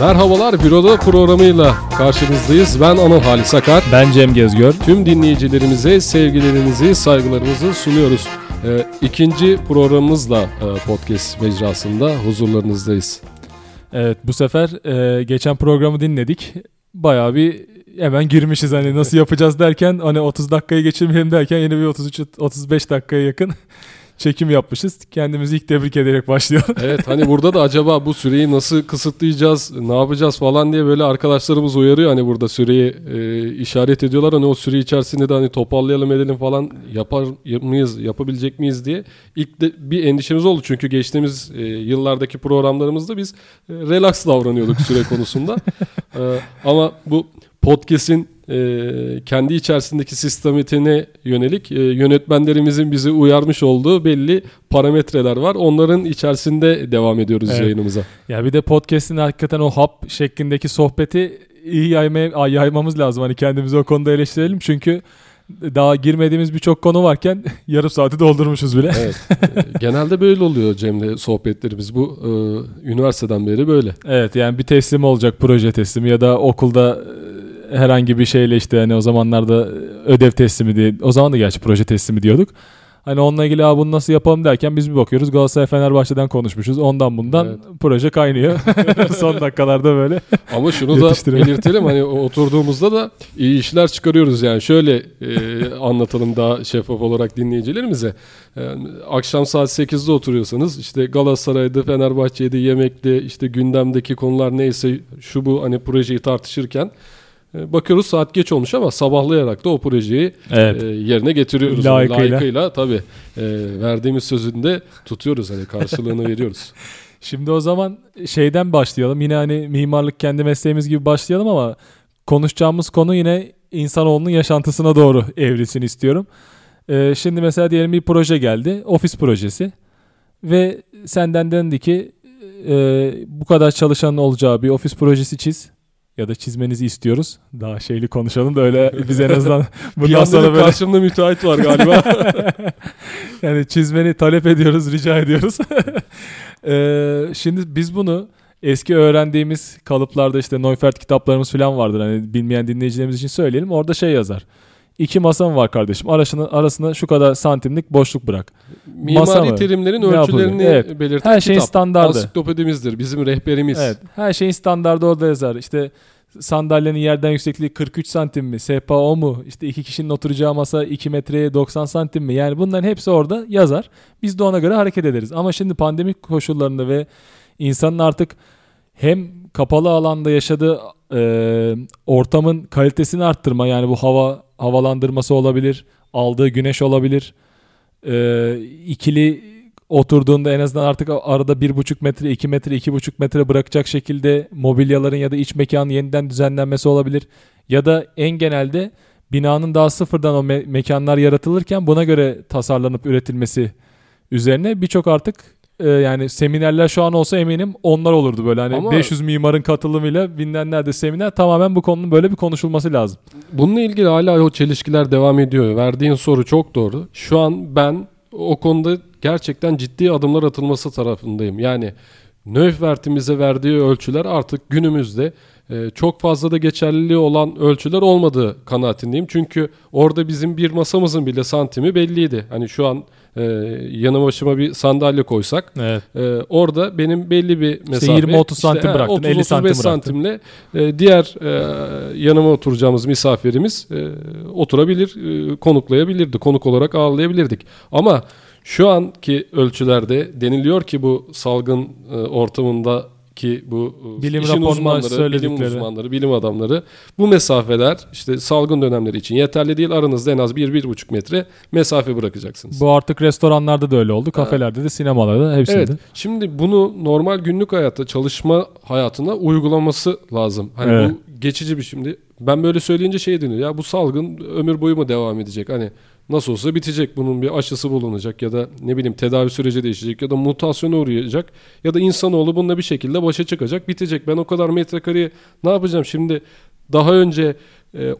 Merhabalar Büroda programıyla karşınızdayız. Ben Anıl Halis Akar. Ben Cem Gezgör. Tüm dinleyicilerimize sevgilerinizi, saygılarımızı sunuyoruz. Ee, ikinci programımızla e, podcast mecrasında huzurlarınızdayız. Evet bu sefer e, geçen programı dinledik. Bayağı bir hemen girmişiz hani nasıl yapacağız derken hani 30 dakikayı geçirmeyelim derken yine bir 33-35 dakikaya yakın çekim yapmışız. Kendimizi ilk tebrik ederek başlayalım. Evet hani burada da acaba bu süreyi nasıl kısıtlayacağız, ne yapacağız falan diye böyle arkadaşlarımız uyarıyor. Hani burada süreyi e, işaret ediyorlar. Hani o süre içerisinde de hani toparlayalım edelim falan yapar mıyız, yapabilecek miyiz diye. ilk de bir endişemiz oldu. Çünkü geçtiğimiz e, yıllardaki programlarımızda biz e, relax davranıyorduk süre konusunda. e, ama bu podcast'in e, kendi içerisindeki sistemitine yönelik e, yönetmenlerimizin bizi uyarmış olduğu belli parametreler var. Onların içerisinde devam ediyoruz evet. yayınımıza. Ya bir de podcast'in hakikaten o hap şeklindeki sohbeti iyi yaymaya, yaymamız lazım. Hani kendimizi o konuda eleştirelim. Çünkü daha girmediğimiz birçok konu varken yarım saati doldurmuşuz bile. Evet. Genelde böyle oluyor Cem'le sohbetlerimiz. Bu e, üniversiteden beri böyle. Evet yani bir teslim olacak proje teslimi ya da okulda herhangi bir şeyle işte hani o zamanlarda ödev teslimi diye o zaman da gerçi proje teslimi diyorduk. Hani onunla ilgili abi bunu nasıl yapalım derken biz bir bakıyoruz Galatasaray Fenerbahçe'den konuşmuşuz. Ondan bundan evet. proje kaynıyor. Son dakikalarda böyle. Ama şunu da belirtelim hani oturduğumuzda da iyi işler çıkarıyoruz yani. Şöyle e, anlatalım daha şeffaf olarak dinleyicilerimize. Yani akşam saat 8'de oturuyorsanız işte Galatasaray'da, Fenerbahçe'de, yemekte işte gündemdeki konular neyse şu bu hani projeyi tartışırken e, bakıyoruz saat geç olmuş ama sabahlayarak da o projeyi evet. e, yerine getiriyoruz. Layıkıyla. Layıkıyla tabii. E, verdiğimiz sözünde tutuyoruz hani karşılığını veriyoruz. Şimdi o zaman şeyden başlayalım. Yine hani mimarlık kendi mesleğimiz gibi başlayalım ama konuşacağımız konu yine insanoğlunun yaşantısına doğru evrilsin istiyorum. Ee, şimdi mesela diyelim bir proje geldi. Ofis projesi. Ve senden dendi ki e, bu kadar çalışanın olacağı bir ofis projesi çiz ya da çizmenizi istiyoruz. Daha şeyli konuşalım da öyle biz en azından bundan sonra böyle... karşımda müteahhit var galiba. yani çizmeni talep ediyoruz, rica ediyoruz. ee, şimdi biz bunu eski öğrendiğimiz kalıplarda işte Neufert kitaplarımız falan vardır. Hani bilmeyen dinleyicilerimiz için söyleyelim. Orada şey yazar. İki masa mı var kardeşim? Arasına, arasına şu kadar santimlik boşluk bırak. Mimari terimlerin ne ölçülerini evet. belirten Her şeyin kitap. standardı. Ansiklopedimizdir, bizim rehberimiz. Evet. Her şeyin standardı orada yazar. İşte sandalyenin yerden yüksekliği 43 santim mi? Sehpa o mu? İşte iki kişinin oturacağı masa 2 metreye 90 santim mi? Yani bunların hepsi orada yazar. Biz de ona göre hareket ederiz. Ama şimdi pandemik koşullarında ve insanın artık hem kapalı alanda yaşadığı e, ortamın kalitesini arttırma yani bu hava havalandırması olabilir, aldığı güneş olabilir, e, ikili oturduğunda en azından artık arada bir buçuk metre, iki metre, iki buçuk metre bırakacak şekilde mobilyaların ya da iç mekanın yeniden düzenlenmesi olabilir. Ya da en genelde binanın daha sıfırdan o me- mekanlar yaratılırken buna göre tasarlanıp üretilmesi üzerine birçok artık e, yani seminerler şu an olsa eminim onlar olurdu böyle hani Ama 500 mimarın katılımıyla binlerlerde seminer tamamen bu konunun böyle bir konuşulması lazım. Bununla ilgili hala o çelişkiler devam ediyor. Verdiğin soru çok doğru. Şu an ben o konuda gerçekten ciddi adımlar atılması tarafındayım. Yani Neufwert'imize verdiği ölçüler artık günümüzde e, çok fazla da geçerliliği olan ölçüler olmadığı kanaatindeyim. Çünkü orada bizim bir masamızın bile santimi belliydi. Hani şu an e, yanı başıma bir sandalye koysak evet. e, orada benim belli bir mesafe işte 20-30 santim işte, bıraktın 30, 50 santim santimle e, diğer e, yanıma oturacağımız misafirimiz e, oturabilir e, konuklayabilirdi konuk olarak ağırlayabilirdik ama şu anki ölçülerde deniliyor ki bu salgın e, ortamında ki bu e, bilim işin uzmanları, bilim uzmanları, bilim adamları bu mesafeler işte salgın dönemleri için yeterli değil. Aranızda en az 1-1,5 metre mesafe bırakacaksınız. Bu artık restoranlarda da öyle oldu. Kafelerde de sinemalarda hepsinde. Evet. Şimdi bunu normal günlük hayatta çalışma hayatına uygulaması lazım. Hani evet. bu geçici bir şimdi. Ben böyle söyleyince şey deniyor. Ya bu salgın ömür boyu mu devam edecek? Hani nasıl olsa bitecek. Bunun bir aşısı bulunacak ya da ne bileyim tedavi süreci değişecek ya da mutasyona uğrayacak ya da insanoğlu bununla bir şekilde başa çıkacak, bitecek. Ben o kadar metrekareye ne yapacağım şimdi? Daha önce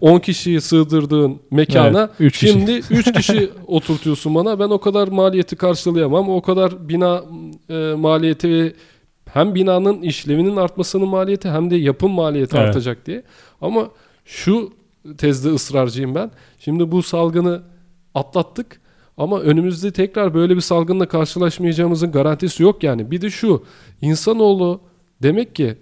10 e, kişiyi sığdırdığın mekana evet, üç şimdi 3 kişi oturtuyorsun bana. Ben o kadar maliyeti karşılayamam. O kadar bina e, maliyeti ve hem binanın işlevinin artmasının maliyeti hem de yapım maliyeti Evet. artacak diye. Ama şu tezde ısrarcıyım ben. Şimdi bu salgını atlattık ama önümüzde tekrar böyle bir salgınla karşılaşmayacağımızın garantisi yok yani. Bir de şu insanoğlu demek ki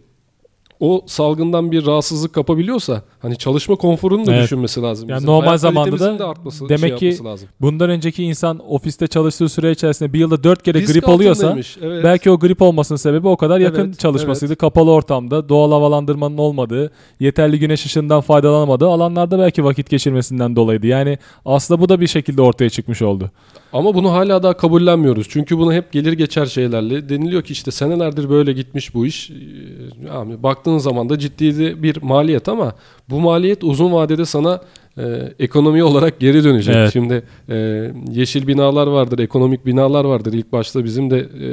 o salgından bir rahatsızlık kapabiliyorsa hani çalışma konforunu da Evet. düşünmesi lazım. Yani bizim. normal Hayat zamanda da de artması, demek şey ki lazım. Bundan önceki insan ofiste çalıştığı süre içerisinde bir yılda dört kere Risk grip altındaymış, evet. belki o grip olmasının sebebi o kadar yakın Evet, çalışmasıydı. Kapalı ortamda doğal havalandırmanın olmadığı, yeterli güneş ışığından faydalanamadığı alanlarda belki vakit geçirmesinden dolayıydı. Yani aslında bu da bir şekilde ortaya çıkmış oldu. Ama bunu hala daha kabullenmiyoruz. Çünkü bunu hep gelir geçer şeylerle deniliyor ki işte senelerdir böyle gitmiş bu iş. Ee, Yani baktığın zaman da ciddi bir maliyet ama bu maliyet uzun vadede sana e, ekonomi olarak geri dönecek. Evet. Şimdi e, yeşil binalar vardır, ekonomik binalar vardır. İlk başta bizim de e,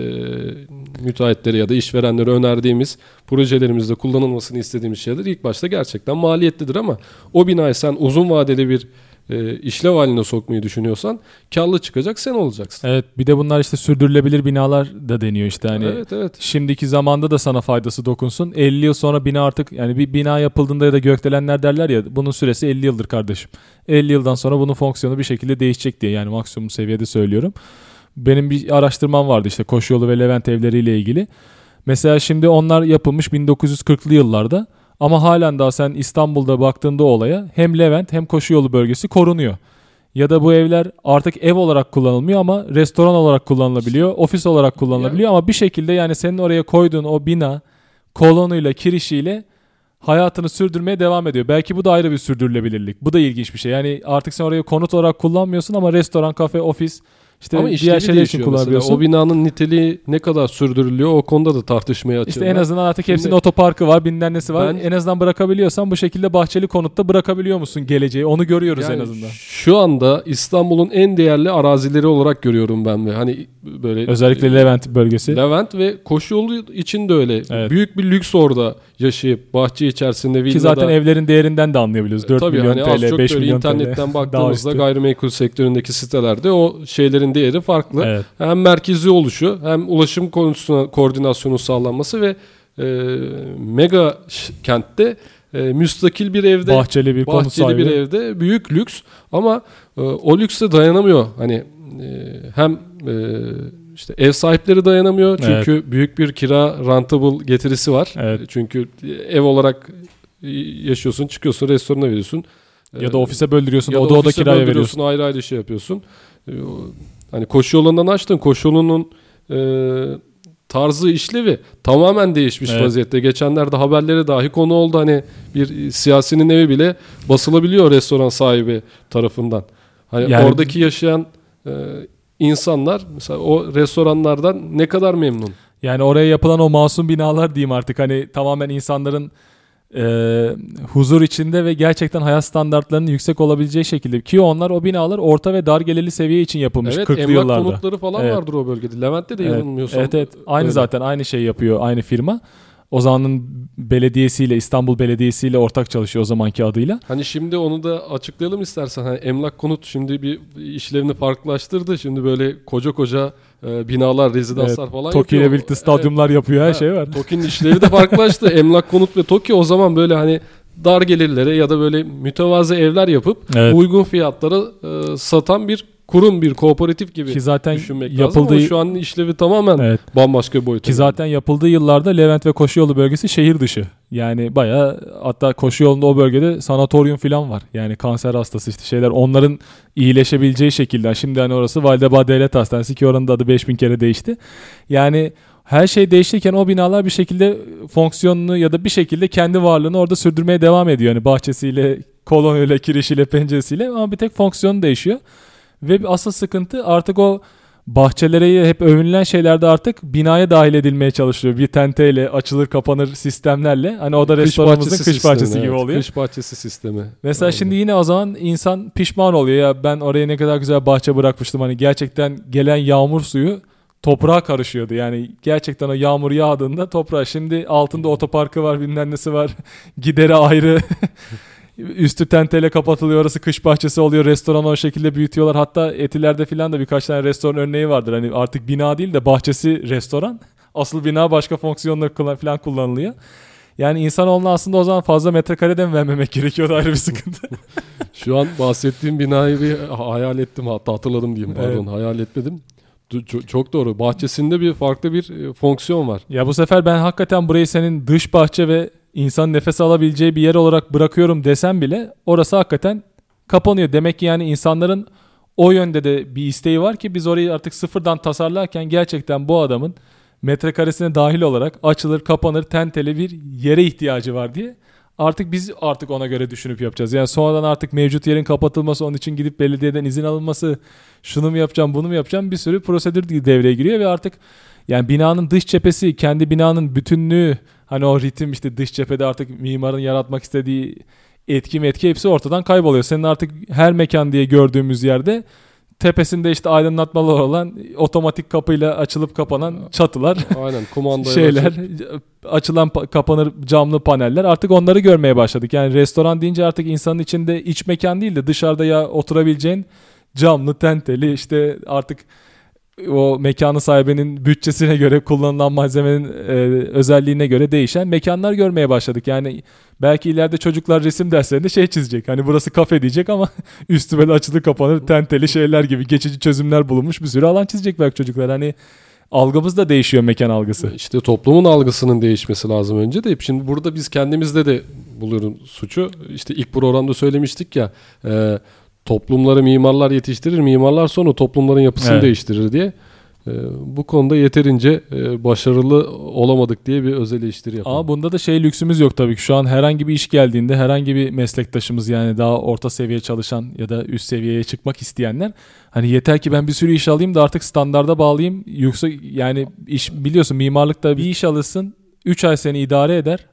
müteahhitlere ya da işverenlere önerdiğimiz projelerimizde kullanılmasını istediğimiz şeyler ilk başta gerçekten maliyetlidir ama o binayı sen uzun vadeli bir e, işlev haline sokmayı düşünüyorsan karlı çıkacak sen olacaksın. Evet bir de bunlar işte sürdürülebilir binalar da deniyor işte hani. evet evet. Şimdiki zamanda da sana faydası dokunsun. 50 yıl sonra bina artık yani bir bina yapıldığında ya da gökdelenler derler ya bunun süresi 50 yıldır kardeşim. 50 yıldan sonra bunun fonksiyonu bir şekilde değişecek diye yani maksimum seviyede söylüyorum. Benim bir araştırmam vardı işte koşu yolu ve Levent evleriyle ilgili. Mesela şimdi onlar yapılmış 1940'lı yıllarda ama halen daha sen İstanbul'da baktığında olaya hem Levent hem koşu yolu bölgesi korunuyor. Ya da bu evler artık ev olarak kullanılmıyor ama restoran olarak kullanılabiliyor, ofis olarak kullanılabiliyor ama bir şekilde yani senin oraya koyduğun o bina kolonuyla, kirişiyle hayatını sürdürmeye devam ediyor. Belki bu da ayrı bir sürdürülebilirlik. Bu da ilginç bir şey. Yani artık sen orayı konut olarak kullanmıyorsun ama restoran, kafe, ofis işte Ama diğer şeyler için mesela. kullanabiliyorsun. O binanın niteliği ne kadar sürdürülüyor o konuda da tartışmaya açığım. İşte en azından artık Şimdi- hepsinin otoparkı var, bilmem nesi var. Ben- en azından bırakabiliyorsan bu şekilde bahçeli konutta bırakabiliyor musun geleceği? Onu görüyoruz Yani en azından. Şu anda İstanbul'un en değerli arazileri olarak görüyorum ben ve hani böyle Özellikle Levent bölgesi. Levent ve koşu yolu için de öyle. Evet. Büyük bir lüks orada yaşayıp bahçe içerisinde villada. Ki zaten evlerin değerinden de anlayabiliyoruz. 4 Tabii milyon hani az TL, çok 5 böyle milyon internetten TL. baktığımızda Daha üstü. gayrimenkul sektöründeki sitelerde o şeylerin değeri farklı. Evet. Hem merkezi oluşu hem ulaşım konusuna koordinasyonun sağlanması ve e, mega kentte e, müstakil bir evde Bahçeli bir bahçeli sahibi. bir evde büyük lüks ama e, o lükse dayanamıyor. Hani e, hem e, işte ev sahipleri dayanamıyor çünkü büyük bir kira rentable getirisi var. Evet. E, Çünkü ev olarak e, yaşıyorsun, çıkıyorsun, restorana veriyorsun. Ya E, da ofise böldürüyorsun. ya da oda oda kiraya veriyorsun. Ayrı ayrı şey yapıyorsun. Hani koşu yolundan açtın. Koşu yolunun e, tarzı işlevi tamamen değişmiş Evet. vaziyette. Geçenlerde haberlere dahi konu oldu. Hani bir siyasinin evi bile basılabiliyor restoran sahibi tarafından. Hani Yani- oradaki yaşayan e, insanlar mesela o restoranlardan ne kadar memnun? Yani oraya yapılan o masum binalar diyeyim artık hani tamamen insanların e, huzur içinde ve gerçekten hayat standartlarının yüksek olabileceği şekilde ki onlar o binalar orta ve dar gelirli seviye için yapılmış Evet 40'lı emlak yıllarda. konutları falan Evet. vardır o bölgede. Levent'te de Evet, yanılmıyorsam. Evet evet aynı öyle. zaten aynı şey yapıyor aynı firma. O zamanın belediyesiyle İstanbul Belediyesi'yle ortak çalışıyor o zamanki adıyla. Hani şimdi onu da açıklayalım istersen. Hani emlak konut şimdi bir işlevini farklılaştırdı. Şimdi böyle koca koca e, binalar, rezidanslar Evet, falan Toki ile birlikte stadyumlar yapıyor her Ha, şey var. Toki'nin işlevi de farklılaştı. emlak konut ve Toki o zaman böyle hani dar gelirlere ya da böyle mütevazı evler yapıp Evet. uygun fiyatlara e, satan bir kurum, bir kooperatif gibi Ki zaten düşünmek lazım. yapıldığı Ama şu an işlevi tamamen Evet. bambaşka bir boyuta. Ki zaten yapıldığı yıllarda Levent ve Koşu Yolu bölgesi şehir dışı. Yani bayağı hatta Koşu Yolu'nda o bölgede sanatoryum falan var. Yani kanser hastası işte şeyler onların iyileşebileceği şekilde. Şimdi hani orası Validebağ Devlet Hastanesi ki oranın da adı 5000 kere değişti. Yani her şey değişirken o binalar bir şekilde fonksiyonunu ya da bir şekilde kendi varlığını orada sürdürmeye devam ediyor. Yani bahçesiyle, kolonuyla, kirişiyle, penceresiyle ama bir tek fonksiyonu değişiyor. Ve asıl sıkıntı artık o bahçelere hep övünülen şeylerde artık binaya dahil edilmeye çalışıyor. Bir tenteyle açılır kapanır sistemlerle. Hani o da restoranımızın kış sistemi, bahçesi gibi evet. oluyor. Kış bahçesi sistemi. Mesela Oldu. şimdi yine o zaman insan pişman oluyor ya ben oraya ne kadar güzel bahçe bırakmıştım. Hani gerçekten gelen yağmur suyu toprağa karışıyordu. Yani gerçekten o yağmur yağdığında toprağa şimdi altında otoparkı var bilmem nesi var. Gideri ayrı. Üstü tenteyle kapatılıyor orası kış bahçesi oluyor. Restoranı o şekilde büyütüyorlar. Hatta Etiler'de filan da birkaç tane restoran örneği vardır. Hani artık bina değil de bahçesi restoran. Asıl bina başka fonksiyonlar kullan, falan kullanılıyor. Yani insanoğluna aslında o zaman fazla metrekarede mi vermemek gerekiyordu ayrı bir sıkıntı. Şu an bahsettiğim binayı bir hayal ettim hatta hatırladım diyeyim pardon Evet. hayal etmedim. Çok doğru. Bahçesinde bir farklı bir e, fonksiyon var. ya bu sefer ben hakikaten burayı senin dış bahçe ve insan nefes alabileceği bir yer olarak bırakıyorum desem bile orası hakikaten kapanıyor. Demek ki yani insanların o yönde de bir isteği var ki biz orayı artık sıfırdan tasarlarken gerçekten bu adamın metrekaresine dahil olarak açılır kapanır tenteli bir yere ihtiyacı var diye artık biz artık ona göre düşünüp yapacağız. Yani sonradan artık mevcut yerin kapatılması onun için gidip belediyeden izin alınması şunu mu yapacağım bunu mu yapacağım bir sürü prosedür devreye giriyor ve artık yani binanın dış cephesi kendi binanın bütünlüğü hani o ritim işte dış cephede artık mimarın yaratmak istediği etki metki hepsi ortadan kayboluyor. Senin artık her mekan diye gördüğümüz yerde tepesinde işte aydınlatmalı olan otomatik kapıyla açılıp kapanan çatılar Aynen kumandayla şeyler açıp- açılan pa- kapanır camlı paneller. Artık onları görmeye başladık. Yani restoran deyince artık insanın içinde iç mekan değil de dışarıda ya oturabileceğin camlı tenteli işte artık o mekanı sahibinin bütçesine göre kullanılan malzemenin e, özelliğine göre değişen mekanlar görmeye başladık. Yani belki ileride çocuklar resim derslerinde şey çizecek. Hani burası kafe diyecek ama üstü böyle açılır kapanır tenteli şeyler gibi geçici çözümler bulunmuş bir sürü alan çizecek belki çocuklar. Hani algımız da değişiyor mekan algısı. İşte toplumun algısının değişmesi lazım önce de. Şimdi burada biz kendimizde de buluyorum suçu. İşte ilk programda söylemiştik ya e, toplumları mimarlar yetiştirir, mimarlar sonra toplumların yapısını Evet. değiştirir diye. E, bu konuda yeterince e, başarılı olamadık diye bir öz eleştiri yapalım. Ama bunda da şey lüksümüz yok tabii ki. Şu an herhangi bir iş geldiğinde herhangi bir meslektaşımız yani daha orta seviye çalışan ya da üst seviyeye çıkmak isteyenler hani yeter ki ben bir sürü iş alayım da artık standarda bağlayayım. Yoksa yani iş biliyorsun mimarlıkta bir iş alırsın 3 ay seni idare eder.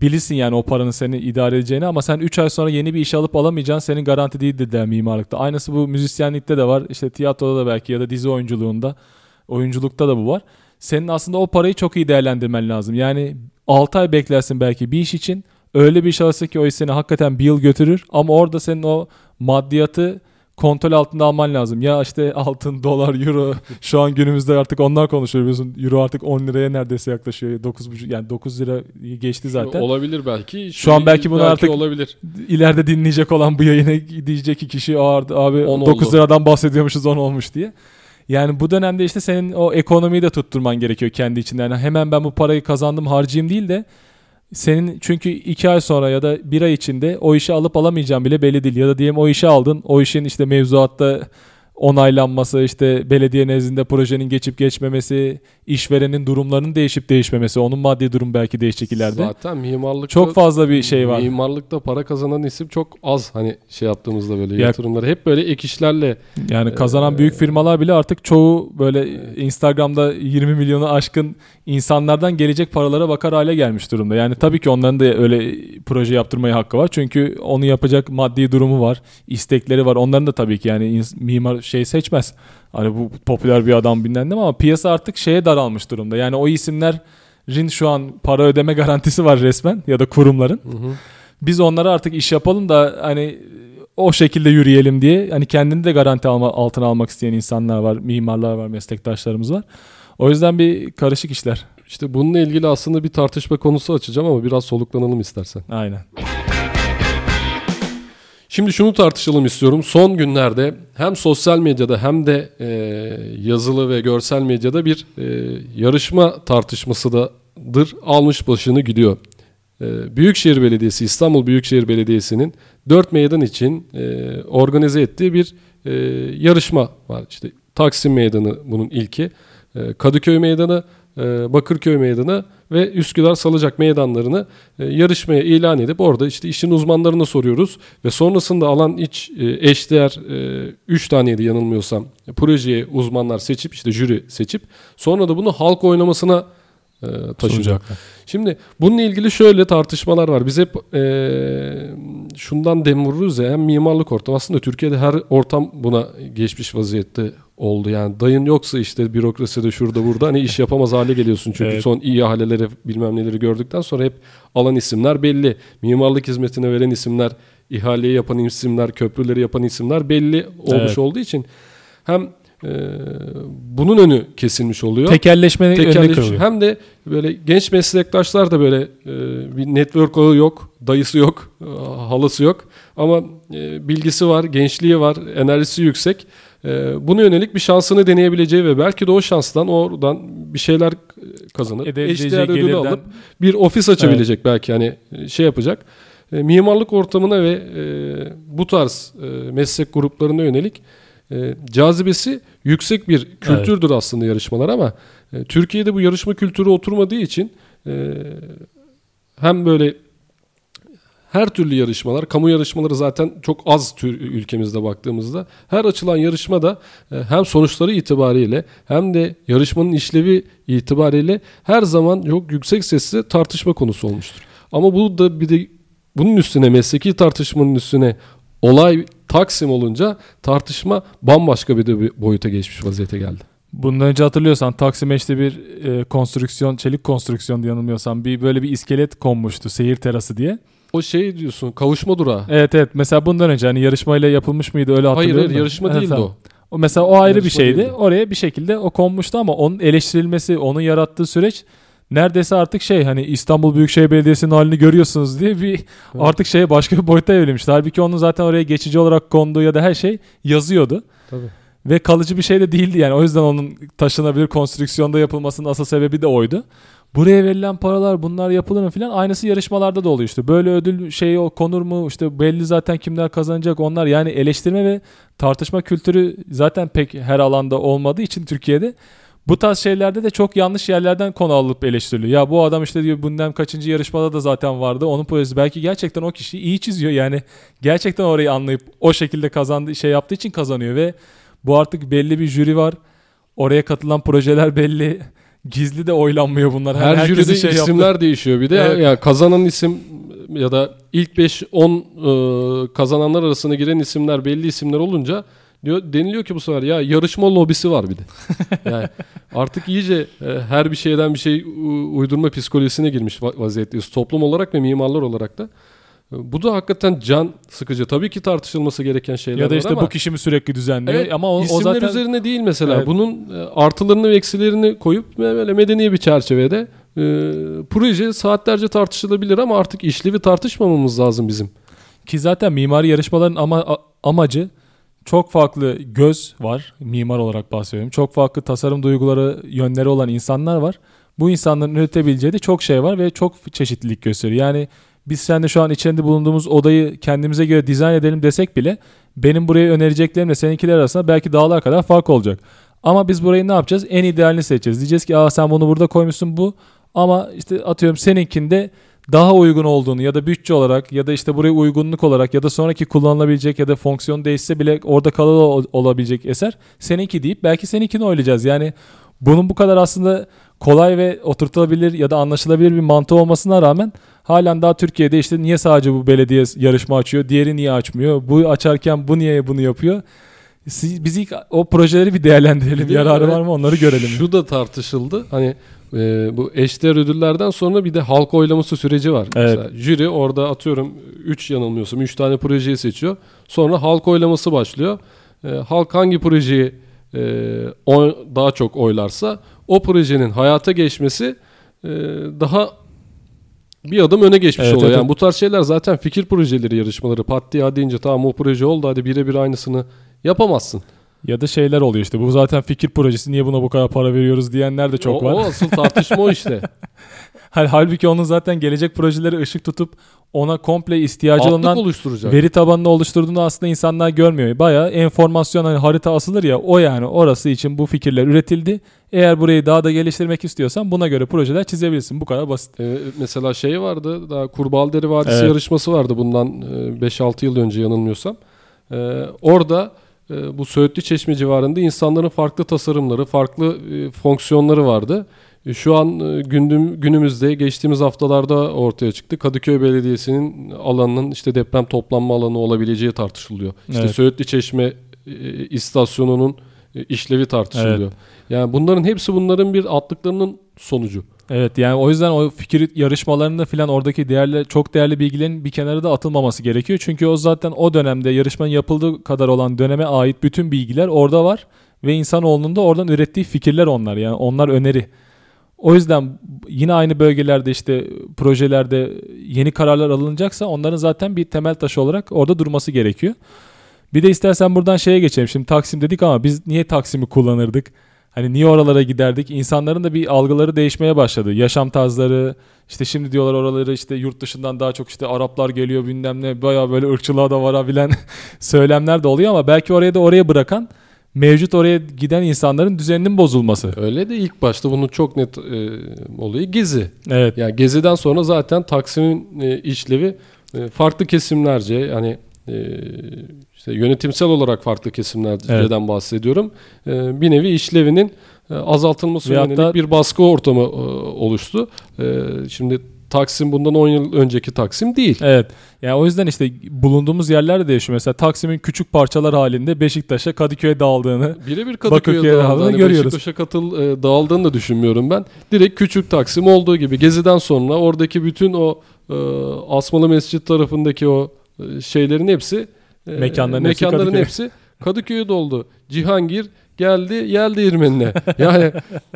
Bilirsin yani o paranın seni idare edeceğini ama sen 3 ay sonra yeni bir iş alıp alamayacağın senin garanti değildir der mimarlıkta. Aynısı bu müzisyenlikte de var. İşte tiyatroda da belki ya da dizi oyunculuğunda, oyunculukta da bu var. Senin aslında o parayı çok iyi değerlendirmen lazım. Yani 6 ay beklersin belki bir iş için. Öyle bir iş alırsın ki o iş seni hakikaten bir yıl götürür. Ama orada senin o maddiyatı kontrol altında alman lazım. Ya işte altın, dolar, euro şu an günümüzde artık onlar konuşuyor biliyorsun. Euro artık 10 liraya neredeyse yaklaşıyor. 9,5 yani 9 lira geçti zaten. Olabilir belki. Şu an belki bunu artık- olabilir. İleride dinleyecek olan bu yayını diyecek ki kişi "Aa, abi On 9 oldu." liradan bahsediyormuşuz 10 olmuş diye. Yani bu dönemde işte senin o ekonomiyi de tutturman gerekiyor kendi içinde. Yani hemen ben bu parayı kazandım harcayayım değil de senin çünkü 2 ay sonra ya da 1 ay içinde o işi alıp alamayacağım bile belli değil. Ya da diyelim o işi aldın. O işin işte mevzuatta onaylanması, işte belediye nezdinde projenin geçip geçmemesi, işverenin durumlarının değişip değişmemesi, onun maddi durum belki değişecek ileride. Zaten mimarlıkta Çok fazla bir şey var. Mimarlıkta para kazanan isim çok az hani şey yaptığımızda böyle Ya- yatırımları hep böyle ek işlerle Yani kazanan büyük firmalar bile artık çoğu böyle Instagram'da 20 milyonu aşkın insanlardan gelecek paralara bakar hale gelmiş durumda. Yani tabii ki onların da öyle proje yaptırmaya hakkı var. Çünkü onu yapacak maddi durumu var, istekleri var. Onların da tabii ki yani mimar şey seçmez. Hani bu popüler bir adam bilmem ama piyasa artık şeye daralmış durumda. Yani o isimlerin şu an para ödeme garantisi var resmen ya da kurumların. Biz onlara artık iş yapalım da hani o şekilde yürüyelim diye hani kendini de garanti alma, altına almak isteyen insanlar var, mimarlar var, meslektaşlarımız var. O yüzden bir karışık işler. işte bununla ilgili aslında bir tartışma konusu açacağım ama biraz soluklanalım istersen. Aynen. Şimdi şunu tartışalım istiyorum. Son günlerde hem sosyal medyada hem de e, yazılı ve görsel medyada bir e, yarışma tartışması dadır almış başını gidiyor. E, Büyükşehir Belediyesi, İstanbul Büyükşehir Belediyesi'nin dört meydan için e, organize ettiği bir e, yarışma var. İşte Taksim Meydanı bunun ilki. E, Kadıköy Meydanı, Bakırköy Meydanı ve Üsküdar Salıcak meydanlarını e, yarışmaya ilan edip orada işte işin uzmanlarına soruyoruz ve sonrasında alan iç e, eşdeğer 3 taneydi yanılmıyorsam projeye uzmanlar seçip işte jüri seçip sonra da bunu halk oylamasına e, taşıyacak. Sunacaklar. Şimdi bununla ilgili şöyle tartışmalar var. Biz hep e, şundan dem vururuz ya hem mimarlık ortamı aslında Türkiye'de her ortam buna geçmiş vaziyette oldu. Yani dayın yoksa işte bürokraside şurada burada hani iş yapamaz hale geliyorsun. Çünkü Evet. son iyi ihaleleri bilmem neleri gördükten sonra hep alan isimler belli. Mimarlık hizmetine veren isimler, ihaleyi yapan isimler, köprüleri yapan isimler belli olmuş Evet. olduğu için hem e, bunun önü kesilmiş oluyor. Tekelleşme Tekelleşmiş. kırılıyor. Hem de böyle genç meslektaşlar da böyle e, bir network ağı yok, dayısı yok, e, halası yok. Ama e, bilgisi var, gençliği var, enerjisi yüksek. E, buna yönelik bir şansını deneyebileceği ve belki de o şanstan oradan bir şeyler kazanıp eşdeğer ödülü gelirden- alıp bir ofis açabilecek belki hani şey yapacak. E, mimarlık ortamına ve e, bu tarz e, meslek gruplarına yönelik cazibesi yüksek bir kültürdür aslında yarışmalar ama Türkiye'de bu yarışma kültürü oturmadığı için hem böyle her türlü yarışmalar, kamu yarışmaları zaten çok az tür ülkemizde baktığımızda her açılan yarışmada e, hem sonuçları itibariyle hem de yarışmanın işlevi itibariyle her zaman çok yüksek sesle tartışma konusu olmuştur. Ama bu da bir de bunun üstüne mesleki tartışmanın üstüne olay Taksim olunca tartışma bambaşka bir de bir boyuta geçmiş vaziyete geldi. Bundan önce hatırlıyorsan Taksim'e işte bir e, konstrüksiyon, çelik konstrüksiyon yanılmıyorsam bir böyle bir iskelet konmuştu seyir terası diye. O şey diyorsun kavuşma durağı. Evet evet mesela bundan önce hani yarışmayla yapılmış mıydı öyle Hayır hatırlıyorum. hayır da. yarışma Evet, değildi tamam. o. O mesela o ayrı bir Yarışma şeydi. değildi. Oraya bir şekilde o konmuştu ama onun eleştirilmesi, onun yarattığı süreç neredeyse artık şey hani İstanbul Büyükşehir Belediyesi'nin halini görüyorsunuz diye bir artık şeye başka bir boyuta evrilmişti. Halbuki onun zaten oraya geçici olarak konduğu ya da her şey yazıyordu. Tabii. Ve kalıcı bir şey de değildi yani. O yüzden onun taşınabilir konstrüksiyonda yapılmasının asıl sebebi de oydu. Buraya verilen paralar bunlar yapılır mı filan aynısı yarışmalarda da oluyor işte. Böyle ödül şey o konur mu işte belli zaten kimler kazanacak onlar yani eleştirme ve tartışma kültürü zaten pek her alanda olmadığı için Türkiye'de bu tarz şeylerde de çok yanlış yerlerden konu alıp eleştiriliyor. Ya bu adam işte diyor bundan kaçıncı yarışmada da zaten vardı. Onun projesi belki gerçekten o kişi iyi çiziyor. Yani gerçekten orayı anlayıp o şekilde kazandığı şey yaptığı için kazanıyor ve bu artık belli bir jüri var. Oraya katılan projeler belli. Gizli de oylanmıyor bunlar. Her herkesin jüride şey isimler değişiyor. Bir de Evet. ya kazanan isim ya da ilk 5-10 kazananlar arasına giren isimler belli isimler olunca diyor deniliyor ki bu sefer ya yarışma lobisi var bir de. yani artık iyice e, her bir şeyden bir şey uydurma psikolojisine girmiş va- vaziyetteyiz. Toplum olarak ve mimarlar olarak da. Bu da hakikaten can sıkıcı. Tabii ki tartışılması gereken şeyler Ya da işte ama bu kişi mi sürekli düzenliyor? Evet, ama o, o zaten üzerine değil mesela. Evet. Bunun e, artılarını ve eksilerini koyup böyle medeni bir çerçevede e, proje saatlerce tartışılabilir ama artık işlevi tartışmamamız lazım bizim. Ki zaten mimari yarışmaların ama amacı çok farklı göz var mimar olarak bahsediyorum. Çok farklı tasarım duyguları, yönleri olan insanlar var. Bu insanların üretebileceği de çok şey var ve çok çeşitlilik gösteriyor. Yani biz seninle şu an içinde bulunduğumuz odayı kendimize göre dizayn edelim desek bile benim buraya önereceklerimle seninkiler arasında belki dağlar kadar fark olacak. Ama biz burayı ne yapacağız? En idealini seçeceğiz. Diyeceğiz ki Aa, sen bunu burada koymuşsun bu ama işte atıyorum seninkinde daha uygun olduğunu ya da bütçe olarak ya da işte buraya uygunluk olarak ya da sonraki kullanılabilecek ya da fonksiyon değişse bile orada ol- olabilecek eser seninki deyip belki seninkini oylayacağız. Yani bunun bu kadar aslında kolay ve oturtulabilir ya da anlaşılabilir bir mantığı olmasına rağmen halen daha Türkiye'de işte niye sadece bu belediye yarışma açıyor, diğeri niye açmıyor, bu açarken bu niye bunu yapıyor. Siz- Biz ilk o projeleri bir değerlendirelim. Bir Yararı var mı onları görelim. Şu da tartışıldı. Hani e, bu eşdeğer ödüllerden sonra bir de halk oylaması süreci var. Evet. Mesela jüri orada atıyorum 3 yanılmıyorsam 3 tane projeyi seçiyor. Sonra halk oylaması başlıyor. E, halk hangi projeyi e, oy- daha çok oylarsa o projenin hayata geçmesi e, daha bir adım öne geçmiş Evet, oluyor. evet. Yani bu tarz şeyler zaten fikir projeleri yarışmaları. Pat diye hadi deyince tamam o proje oldu hadi birebir aynısını yapamazsın. Ya da şeyler oluyor işte. Bu zaten fikir projesi. Niye buna bu kadar para veriyoruz diyenler de çok o, var. o asıl tartışma o işte. Hal- Halbuki onun zaten gelecek projeleri ışık tutup ona komple ihtiyacı olan veri tabanını oluşturduğunu aslında insanlar görmüyor. Bayağı enformasyon hani harita asılır ya o yani orası için bu fikirler üretildi. Eğer burayı daha da geliştirmek istiyorsan buna göre projeler çizebilirsin. Bu kadar basit. Ee, mesela şey vardı daha Kurbalderi Vadisi Evet. yarışması vardı bundan e, 5-6 yıl önce yanılmıyorsam. Ee, orada e, bu Söğütlü Çeşme civarında insanların farklı tasarımları, farklı e, fonksiyonları vardı. E, Şu an e, gündüm, günümüzde geçtiğimiz haftalarda ortaya çıktı. Kadıköy Belediyesi'nin alanının işte deprem toplanma alanı olabileceği tartışılıyor. İşte Evet. Söğütlü Çeşme e, istasyonunun işlevi tartışılıyor. Yani bunların hepsi bunların bir attıklarının sonucu. Evet yani o yüzden o fikir yarışmalarında filan oradaki değerli çok değerli bilgilerin bir kenara da atılmaması gerekiyor. Çünkü o zaten o dönemde yarışmanın yapıldığı kadar olan döneme ait bütün bilgiler orada var ve insanoğlunun da oradan ürettiği fikirler onlar. Yani onlar öneri. O yüzden yine aynı bölgelerde işte projelerde yeni kararlar alınacaksa onların zaten bir temel taşı olarak orada durması gerekiyor. Bir de istersen buradan şeye geçelim. Şimdi Taksim dedik ama biz niye Taksim'i kullanırdık? Hani niye oralara giderdik? İnsanların da bir algıları değişmeye başladı. Yaşam tarzları, işte şimdi diyorlar oraları işte yurt dışından daha çok işte Araplar geliyor bilmem ne baya böyle ırkçılığa da varabilen söylemler de oluyor ama belki oraya da oraya bırakan mevcut oraya giden insanların düzeninin bozulması. Öyle de ilk başta bunun çok net e, olayı Gezi. Evet. Yani Gezi'den sonra zaten Taksim'in e, işlevi e, farklı kesimlerce yani e, işte yönetimsel olarak farklı kesimlerden Evet. bahsediyorum. E, bir nevi işlevinin e, azaltılması Ve yönelik hatta- bir baskı ortamı e, oluştu. E, şimdi Taksim bundan 10 yıl önceki Taksim değil. Evet. Yani o yüzden işte bulunduğumuz yerler de değişiyor. Mesela Taksim'in küçük parçalar halinde Beşiktaş'a, Kadıköy'e dağıldığını Birebir Bakırköy'e Kadıköy'e dağıldığını dağıldığını hani görüyoruz. Beşiktaş'a katıl e, dağıldığını da düşünmüyorum ben. Direkt küçük Taksim olduğu gibi Gezi'den sonra oradaki bütün o e, Asmalı Mescit tarafındaki o e, şeylerin hepsi e, Mekanların hepsi mekanların Kadıköy. hepsi Kadıköy'e doldu. Cihangir geldi yel değirmenine. Yani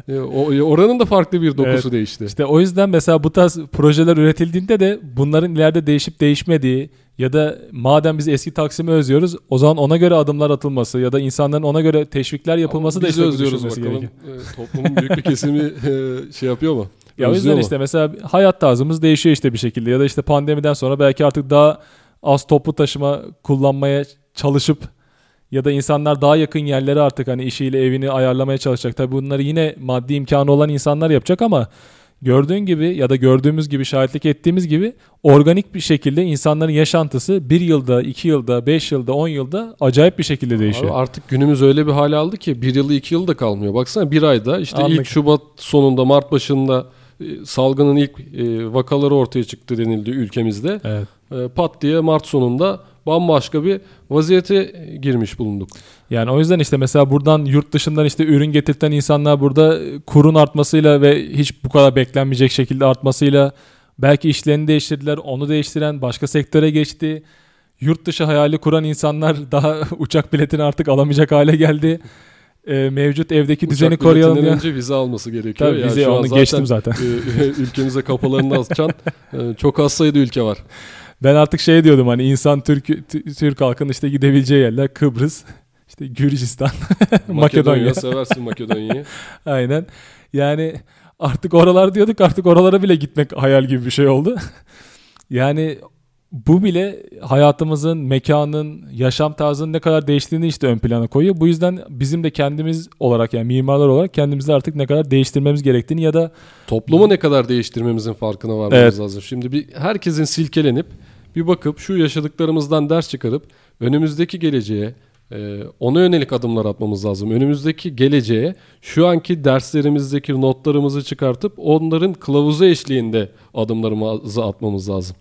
e, o, oranın da farklı bir dokusu Evet. değişti. İşte o yüzden mesela bu tarz projeler üretildiğinde de bunların ileride değişip değişmediği ya da madem biz eski Taksim'i özlüyoruz o zaman ona göre adımlar atılması ya da insanların ona göre teşvikler yapılması da Biz özlüyoruz bakalım. E, toplumun büyük bir kesimi e, şey yapıyor mu? Ya o yüzden mu? işte mesela hayat tarzımız değişiyor işte bir şekilde ya da işte pandemiden sonra belki artık daha az toplu taşıma kullanmaya çalışıp ya da insanlar daha yakın yerlere artık hani işiyle evini ayarlamaya çalışacak. Tabii bunları yine maddi imkanı olan insanlar yapacak ama gördüğün gibi ya da gördüğümüz gibi şahitlik ettiğimiz gibi organik bir şekilde insanların yaşantısı bir yılda, iki yılda, beş yılda, on yılda acayip bir şekilde değişiyor. Abi artık günümüz öyle bir hale aldı ki bir yılı iki yılda kalmıyor. Baksana bir ayda işte Anlık. ilk Şubat sonunda Mart başında e, salgının ilk e, vakaları ortaya çıktı denildi ülkemizde. Evet. E, pat diye Mart sonunda bambaşka bir vaziyete girmiş bulunduk. Yani o yüzden işte mesela buradan yurt dışından işte ürün getirten insanlar burada kurun artmasıyla ve hiç bu kadar beklenmeyecek şekilde artmasıyla belki işlerini değiştirdiler. Onu değiştiren başka sektöre geçti. Yurt dışı hayali kuran insanlar daha uçak biletini artık alamayacak hale geldi. Ee, mevcut evdeki düzeni Uçak koruyalım biletinden diye. önce vize alması gerekiyor. Tabii Yani vize onu zaten, geçtim zaten. e, ülkemize kapılarını açan e, çok az sayıda ülke var. Ben artık şey diyordum hani insan Türk Türk halkının işte gidebileceği yerler Kıbrıs, işte Gürcistan, Makedonya. seversin Makedonya'yı. Aynen. Yani artık oralar diyorduk artık oralara bile gitmek hayal gibi bir şey oldu. yani bu bile hayatımızın, mekanın, yaşam tarzının ne kadar değiştiğini işte ön plana koyuyor. Bu yüzden bizim de kendimiz olarak yani mimarlar olarak kendimizi artık ne kadar değiştirmemiz gerektiğini ya da Toplumu ne kadar değiştirmemizin farkına varmamız Evet. lazım. Şimdi bir herkesin silkelenip bir bakıp şu yaşadıklarımızdan ders çıkarıp önümüzdeki geleceğe e, ona yönelik adımlar atmamız lazım. Önümüzdeki geleceğe şu anki derslerimizdeki notlarımızı çıkartıp onların kılavuzu eşliğinde adımlarımızı atmamız lazım.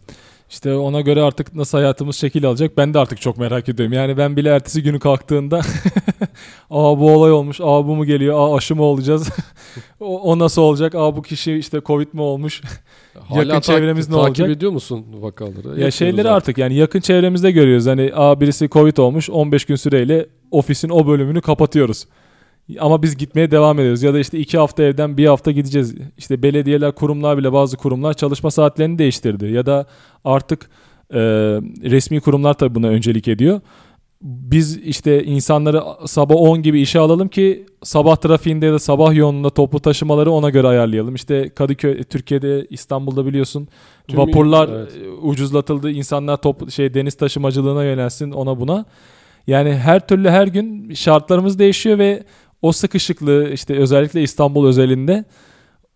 İşte ona göre artık nasıl hayatımız şekil alacak ben de artık çok merak ediyorum. Yani ben bile ertesi günü kalktığında aa bu olay olmuş, aa bu mu geliyor, aa aşı mı olacağız, o, o nasıl olacak, aa bu kişi işte covid mi olmuş. Yakın tak- çevremiz ne takip olacak? ediyor musun vakaları? Ya şeyleri artık yani yakın çevremizde görüyoruz. Hani aa birisi Covid olmuş 15 gün süreyle ofisin o bölümünü kapatıyoruz. Ama biz gitmeye devam ediyoruz. Ya da işte iki hafta evden bir hafta gideceğiz. İşte belediyeler, kurumlar bile bazı kurumlar çalışma saatlerini değiştirdi. Ya da artık e, resmi kurumlar tabii buna öncelik ediyor. Biz işte insanları sabah 10 gibi işe alalım ki sabah trafiğinde ya da sabah yoğunluğunda toplu taşımaları ona göre ayarlayalım. İşte Kadıköy, Türkiye'de, İstanbul'da biliyorsun Tüm- vapurlar evet. e, ucuzlatıldı. İnsanlar top şey deniz taşımacılığına yönelsin ona buna. Yani her türlü her gün şartlarımız değişiyor ve o sıkışıklığı işte özellikle İstanbul özelinde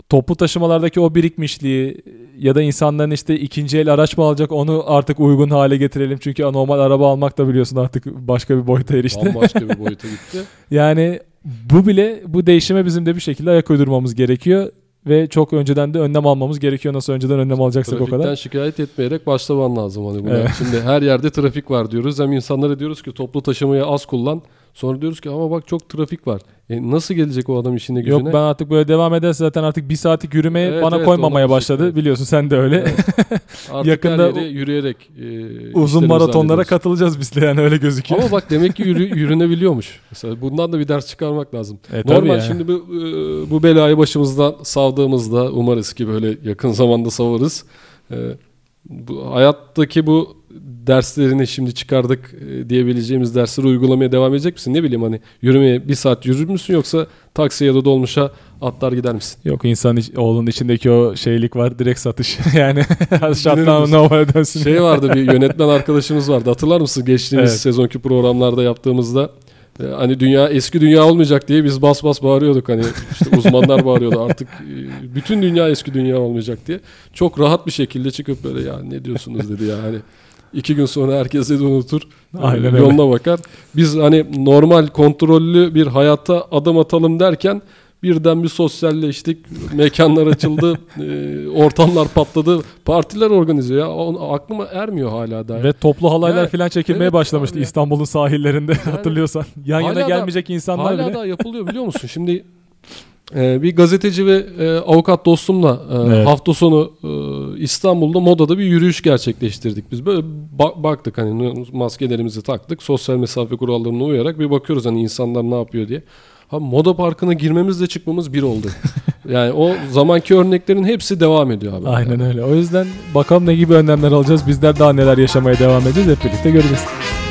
toplu taşımalardaki o birikmişliği ya da insanların işte ikinci el araç mı alacak onu artık uygun hale getirelim. Çünkü normal araba almak da biliyorsun artık başka bir boyuta erişti. Bambaşka bir boyuta gitti. Yani bu bile bu değişime bizim de bir şekilde ayak uydurmamız gerekiyor ve çok önceden de önlem almamız gerekiyor. Nasıl önceden önlem alacaksak o Trafikten kadar. şikayet etmeyerek başlaman lazım. Hani buna. Evet. Şimdi her yerde trafik var diyoruz. Hem insanlara diyoruz ki toplu taşımayı az kullan. Sonra diyoruz ki ama bak çok trafik var. E, nasıl gelecek o adam işine gücüne? Yok ben artık böyle devam ederse zaten artık bir saatlik yürümeye Evet, bana evet, koymamaya başladı. şey- Biliyorsun sen de öyle. Artık yakında her yere yürüyerek e, Uzun maratonlara hallediyoruz. katılacağız biz de yani öyle gözüküyor. Ama bak demek ki yürü, yürünebiliyormuş. Mesela bundan da bir ders çıkarmak lazım. E, Normal yani. şimdi bu, e, bu belayı başımızdan savdığımızda umarız ki böyle yakın zamanda savarız. E, bu hayattaki bu derslerini şimdi çıkardık e, diyebileceğimiz dersleri uygulamaya devam edecek misin? Ne bileyim hani yürümeye bir saat yürür müsün yoksa taksiye ya da dolmuşa atlar gider misin? Yok insan iç- oğlunun içindeki o şeylik var direkt satış. yani misin? normale dönsün. Şey vardı bir yönetmen arkadaşımız vardı. Hatırlar mısın? Geçtiğimiz Evet. sezonki programlarda yaptığımızda e, hani dünya eski dünya olmayacak diye biz bas bas bağırıyorduk hani işte uzmanlar bağırıyordu artık e, bütün dünya eski dünya olmayacak diye. Çok rahat bir şekilde çıkıp böyle ya ne diyorsunuz dedi ya hani iki gün sonra herkes dedi unutur. Aynen öyle. yoluna bakar. Biz hani normal kontrollü bir hayata adım atalım derken birden bir sosyalleştik. Mekanlar açıldı. e, ortamlar patladı. Partiler organize ya. Aklıma ermiyor hala daha. Ve toplu halaylar Yani, falan çekilmeye evet başlamıştı. İstanbul'un sahillerinde hatırlıyorsan. Yan Hala yana da- gelmeyecek insanlar Hala bile. daha yapılıyor biliyor musun? Şimdi e, bir gazeteci ve e, avukat dostumla e, Evet. hafta sonu e, İstanbul'da modada bir yürüyüş gerçekleştirdik. Biz böyle ba- baktık hani maskelerimizi taktık. Sosyal mesafe kurallarına uyarak bir bakıyoruz hani insanlar ne yapıyor diye. Ha moda parkına girmemizle çıkmamız bir oldu. yani o zamanki örneklerin hepsi devam ediyor abi. Aynen öyle. O yüzden bakalım ne gibi önlemler alacağız. Bizler daha neler yaşamaya devam edeceğiz. Hep birlikte göreceğiz.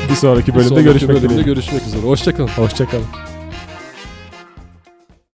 Bir sonraki Bir bölümde sonraki görüşmek bölümde dileğiyle. görüşmek üzere. Hoşçakalın. Hoşçakalın.